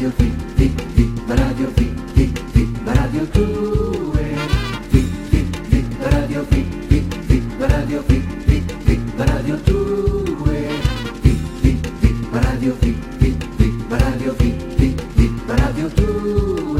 Radio Fi, Fi, Fi, Radio Fi, Fi, Fi, Radio 2. Fi, Fi, Fi, Radio Fi, Fi, Fi, Radio Fi, Fi, Fi, Radio 2. Fi, Fi, Fi, Radio Fi, Fi, Fi, Radio Fi, Fi, Fi, Radio 2.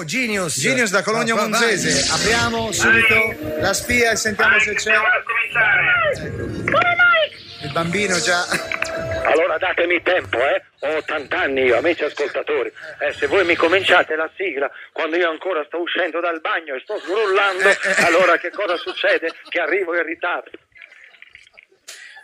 Sentiremo Genius. Genius da Cologno Va- va- Monzese. vai. Apriamo subito la spia e sentiamo se c'è. Il bambino già. Allora datemi tempo, eh? Ho 80 anni io, amici ascoltatori. Eh, se voi mi cominciate la sigla quando io ancora sto uscendo dal bagno e sto sgrullando, allora che cosa succede? Che arrivo in ritardo.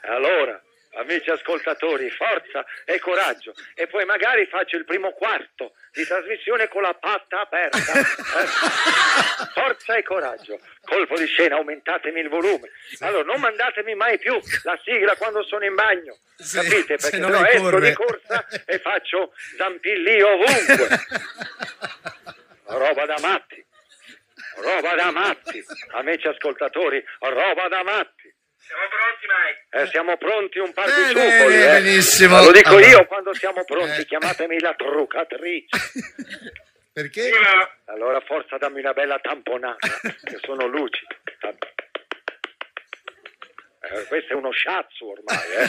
Allora, amici ascoltatori, forza e coraggio. E poi magari faccio il primo quarto di trasmissione con la patta aperta. eh. Forza e coraggio. Colpo di scena, aumentatemi il volume. Allora, non mandatemi mai più la sigla quando sono in bagno. Sì, Capite? se Perché no esco corre. di corsa e faccio zampilli ovunque. Roba da matti. Roba da matti. Amici ascoltatori, roba da matti. Siamo pronti, Mike? Eh, siamo pronti un par di ciuffoli, eh. benissimo. Lo dico Allora. io quando siamo pronti, Eh. chiamatemi la truccatrice. Perché? Allora forza dammi una bella tamponata, che sono lucido. Eh, questo è uno sciazzo ormai, eh?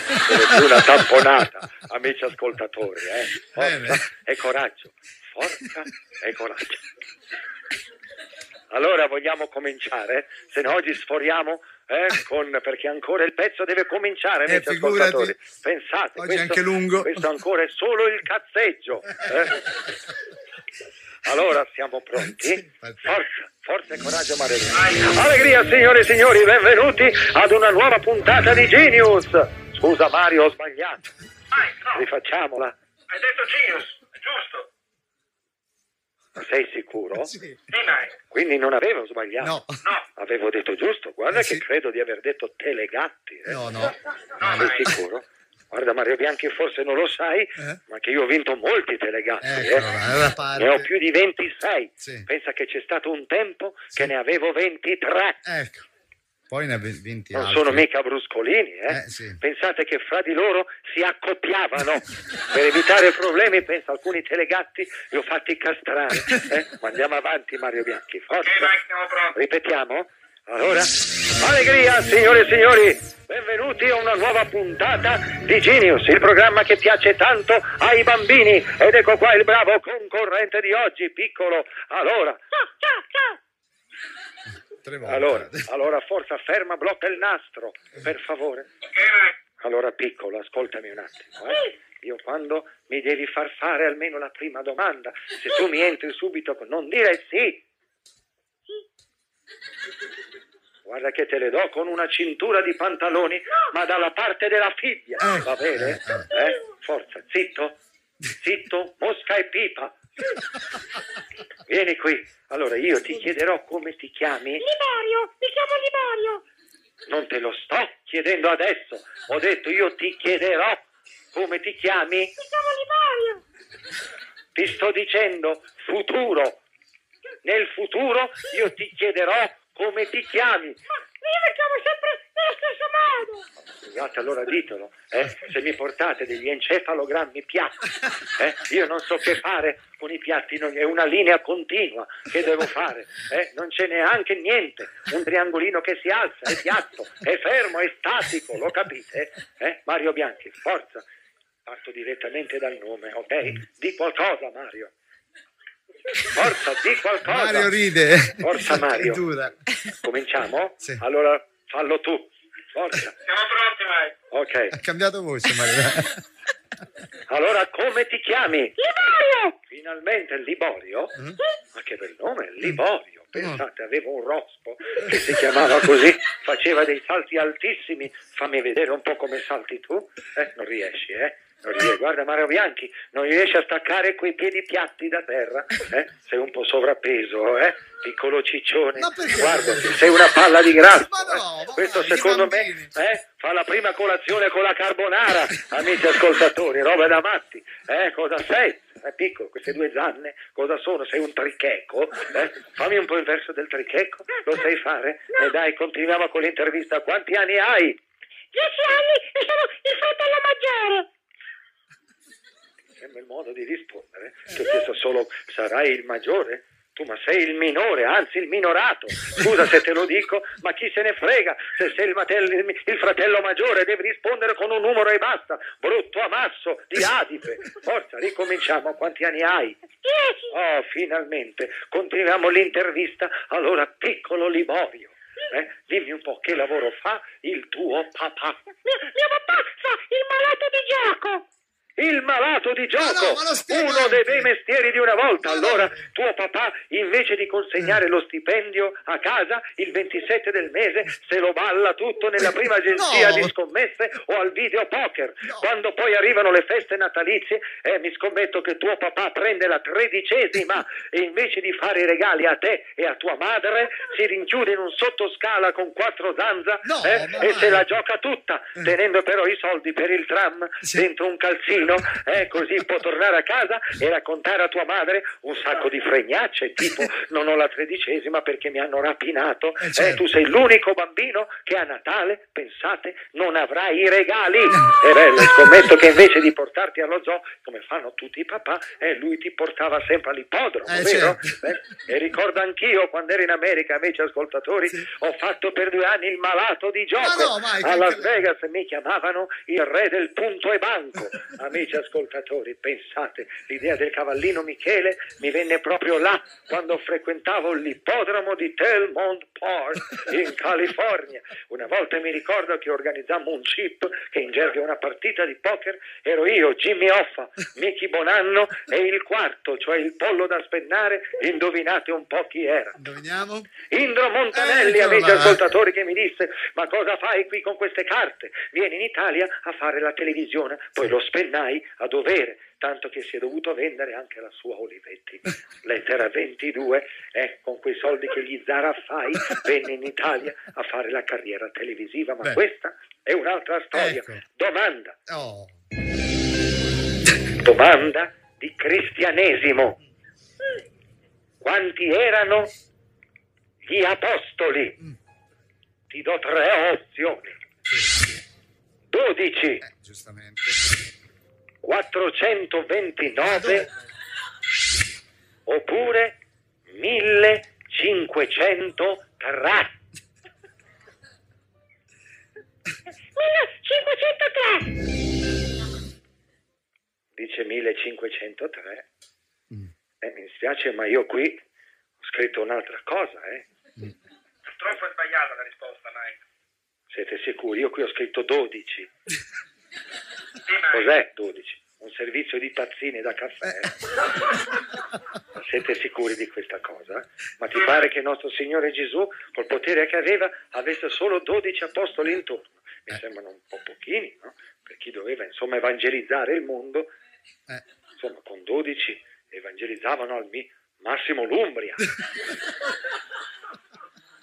Più una tamponata, amici ascoltatori, eh? Forza Bene. e coraggio, forza e coraggio. Allora vogliamo cominciare? Se no oggi sforiamo eh, con, perché ancora il pezzo deve cominciare, Eh, figurati. ascoltatori. Pensate, Oggi è questo, anche lungo. questo ancora è solo il cazzeggio. eh. Allora siamo pronti? Forza, forza e coraggio Maria. Allegria signore e signori, benvenuti ad una nuova puntata di Genius. Scusa Mario, ho sbagliato. Mike, no, Rifacciamola. hai detto Genius, è giusto? Sei sicuro? Sì. Sì. Quindi non avevo sbagliato. No. No, Avevo detto giusto, guarda Eh, sì. che credo di aver detto telegatti. eh. No, no. no, Sei sicuro? Guarda Mario Bianchi, forse non lo sai, Eh? ma che io ho vinto molti telegatti. Ecco, eh. Ne ho più di 26. Sì. Pensa che c'è stato un tempo Sì. che ne avevo 23. Ecco. Poi ne ha 20 Non altri. sono mica bruscolini, eh? Eh, sì. Pensate che fra di loro si accoppiavano. per evitare problemi, penso alcuni telegatti li ho fatti castrare. eh? Ma andiamo avanti, Mario Bianchi, forza. Ripetiamo? Allora, allegria signore e signori, benvenuti a una nuova puntata di Genius, il programma che piace tanto ai bambini. Ed ecco qua il bravo concorrente di oggi, piccolo. Allora, Tre volte. allora, allora, forza, ferma, blocca il nastro, per favore. Allora, piccolo, ascoltami un attimo. eh. Io quando mi devi far fare almeno la prima domanda, se tu mi entri subito con non dire sì. Guarda che te le do con una cintura di pantaloni, ma dalla parte della fibbia. Eh, Va bene? eh, Eh? Forza, zitto, zitto, mosca e pipa. Vieni qui. Allora io ti chiederò come ti chiami. Libario, mi chiamo Libario. Non te lo sto chiedendo adesso. Ho detto io ti chiederò come ti chiami. Mi chiamo Libario. Ti sto dicendo futuro. Nel futuro io ti chiederò come ti chiami. Ma io mi chiamo sempre nello stesso modo. Scusate, allora ditelo, eh, se mi portate degli encefalogrammi piatti, eh, io non so che fare con i piatti, è una linea continua che devo fare, eh, non c'è neanche niente, un triangolino che si alza, è piatto, è fermo, è statico, lo capite? Eh? Mario Bianchi, forza, parto direttamente dal nome, ok? Di qualcosa Mario. Forza, di qualcosa. Mario ride. Forza Mario. Cominciamo? Sì. Allora fallo tu. Forza. Siamo pronti, Mike. Ok. Ha cambiato voce, Mario. Allora come ti chiami? Liborio! Finalmente il Liborio? Mm? Ma che bel nome, Liborio. Pensate, aveva un rospo che si chiamava così, faceva dei salti altissimi. Fammi vedere un po' come salti tu. Eh, non riesci, eh? Non riesci. Guarda Mario Bianchi, non riesci a staccare quei piedi piatti da terra. Eh? Sei un po' sovrappeso, eh? Piccolo ciccione. Guarda, sei una palla di grasso. No, eh. Questo secondo me eh, fa la prima colazione con la carbonara, amici ascoltatori, roba da matti. Eh, cosa sei? È piccolo, queste due zanne cosa sono? Sei un tricheco? Eh? Fammi un po' il verso del tricheco, lo sai fare? E dai, continuiamo con l'intervista. Quanti anni hai? Dieci anni e sono il fratello maggiore! Sembra il modo di rispondere. Ti ho chiesto solo, sarai il maggiore? Tu ma sei il minore, anzi il minorato. Scusa se te lo dico, ma chi se ne frega? Se sei il, matello- il fratello maggiore devi rispondere con un numero e basta. Brutto amasso di adipe. Forza, ricominciamo. Quanti anni hai? Dieci! Oh, finalmente. Continuiamo l'intervista. Allora, piccolo Liborio. eh, dimmi un po' che lavoro fa il tuo papà. Mio, mio papà fa il malato di gioco! Il malato di gioco, Ma no, ma uno dei bei mestieri di una volta. Allora, tuo papà, invece di consegnare lo stipendio a casa il 27 del mese, se lo balla tutto nella prima agenzia No. di scommesse o al video poker. Quando poi arrivano le feste natalizie, eh, mi scommetto che tuo papà prende la tredicesima e invece di fare i regali a te e a tua madre, si rinchiude in un sottoscala con quattro zanza eh, e se la gioca tutta, tenendo però i soldi per il tram dentro un calzino, eh, così può tornare a casa e raccontare a tua madre un sacco di fregnacce, tipo non ho la tredicesima perché mi hanno rapinato, Eh, eh, certo. tu sei l'unico bambino che a Natale, pensate, non avrai i regali. È bello, e scommetto che invece di portarti allo zoo, come fanno tutti i papà, eh, lui ti portava sempre all'ippodromo, Eh, vero? certo. Eh, e ricordo anch'io quando ero in America, amici ascoltatori, Sì. ho fatto per due anni il malato di gioco. Ma no, vai, a Las Vegas mi chiamavano il re del punto e banco. Amici ascoltatori, pensate, l'idea del cavallino Michele mi venne proprio là quando frequentavo l'ippodromo di Telmont Park in California. Una volta mi ricordo che organizzammo un chip che in gergo è una partita di poker. Ero io, Jimmy Hoffa, Mickey Bonanno e il quarto, cioè il pollo da spennare. Indovinate un po' chi era. Indoviniamo? Indro Montanelli, Ecco, amici ascoltatori, che mi disse: Ma cosa fai qui con queste carte? Vieni in Italia a fare la televisione, poi lo spennai a dovere, tanto che si è dovuto vendere anche la sua Olivetti. Lettera 22, eh, con quei soldi che gli zaraffai, venne in Italia a fare la carriera televisiva. Ma Beh. questa è un'altra storia. Ecco. Domanda, Oh. domanda di cristianesimo. Quanti erano gli apostoli? Ti do tre opzioni. 12, Eh, giustamente. 429 oppure 1503. 1503! Dice 1503. Mm. Eh, mi dispiace, ma io qui ho scritto un'altra cosa, eh. Purtroppo è sbagliata la risposta, Mike. Siete sicuri? Io qui ho scritto 12. Sì, Mike. Cos'è 12? Un servizio di tazzine da caffè? Eh. Siete sicuri di questa cosa? Ma ti pare che il nostro Signore Gesù, col potere che aveva, avesse solo 12 apostoli intorno? Mi Eh. sembrano un po' pochini, no? Per chi doveva, insomma, evangelizzare il mondo, Eh. insomma, con 12 evangelizzavano al massimo l'Umbria.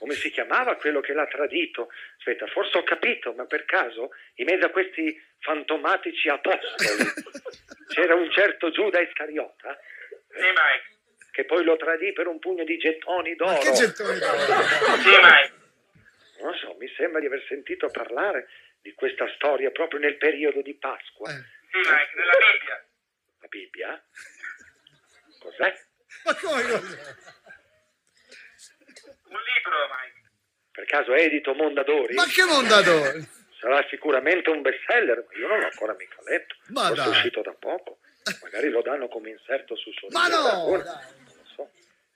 Come si chiamava quello che l'ha tradito? Aspetta, forse ho capito, ma per caso, in mezzo a questi fantomatici apostoli, c'era un certo Giuda Iscariota Sì, che poi lo tradì per un pugno di gettoni d'oro. Ma che gettoni d'oro? Sì, Mike. Non so, mi sembra di aver sentito parlare di questa storia proprio nel periodo di Pasqua. Eh. Sì, Mike, nella Bibbia. La Bibbia? Cos'è? Ma come? Un libro, Mike. Per caso è edito Mondadori? Ma che mondadori? Sarà sicuramente un bestseller, ma io non l'ho ancora mica letto. Ma Forse è uscito da poco. Magari lo danno come inserto su suo Ma libro no, d'ancora. dai. Non lo so.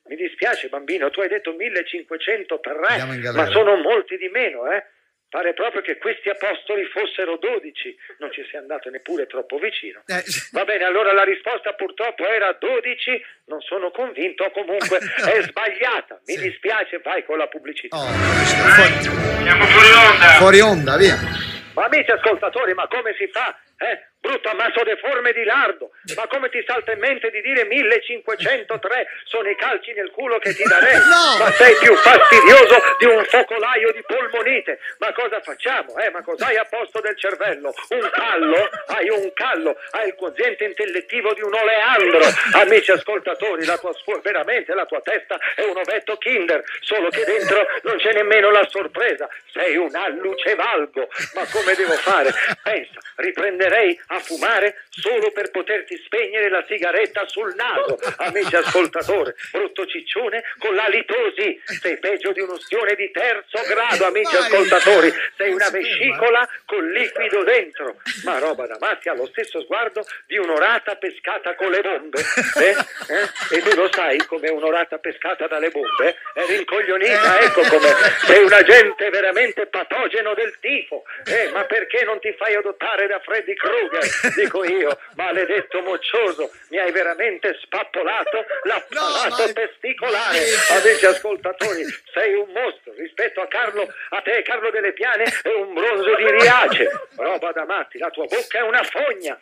Mi dispiace bambino, tu hai detto 1503, Andiamo in galera. ma sono molti di meno, eh? Pare proprio che questi apostoli fossero dodici. Non ci sei andato neppure troppo vicino. Eh, Va bene, allora la risposta purtroppo era 12. Non sono convinto, comunque è sbagliata. Mi dispiace, vai con la pubblicità. oh, fuori, Siamo fuori onda. fuori onda, via. Ma amici ascoltatori, ma come si fa? Eh? Brutto ammasso deforme di lardo. Ma come ti salta in mente di dire 1503 sono i calci nel culo che ti darei? No! Ma sei più fastidioso di un focolaio di polmonite. Ma cosa facciamo? Eh? Ma cos'hai a posto del cervello? Un callo? Hai un callo? Hai il quoziente intellettivo di un oleandro. Amici ascoltatori, la tua scuola, veramente la tua testa è un ovetto kinder, solo che dentro non c'è nemmeno la sorpresa. Sei un allucevalgo. Ma come devo fare? Pensa, riprenderei a fumare solo per poterti spegnere la sigaretta sul naso. Amici ascoltatori, brutto ciccione con la litosi. Sei peggio di un ustione di terzo grado, amici Vai. ascoltatori. Sei una vescicola con liquido dentro. Ma roba da matti ha lo stesso sguardo di un'orata pescata con le bombe. Eh? Eh? E tu lo sai come un'orata pescata dalle bombe? È rincoglionita, ecco come sei un agente veramente patogeno del tifo. Eh, ma perché non ti fai adottare da Freddy Krueger? Dico io, maledetto moccioso, mi hai veramente spappolato l'apparato ma- testicolare. Amici ascoltatori, sei un mostro rispetto a Carlo, a te Carlo delle Piane è un bronzo di Riace. Roba da matti, la tua bocca è una fogna.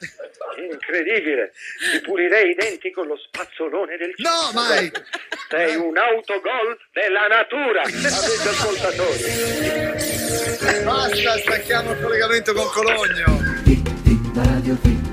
Incredibile. Ti pulirei i denti con lo spazzolone del No, cibo. mai. Sei un autogol della natura. Amici ascoltatori. Basta, stacchiamo il collegamento con Cologno. Radio Fit.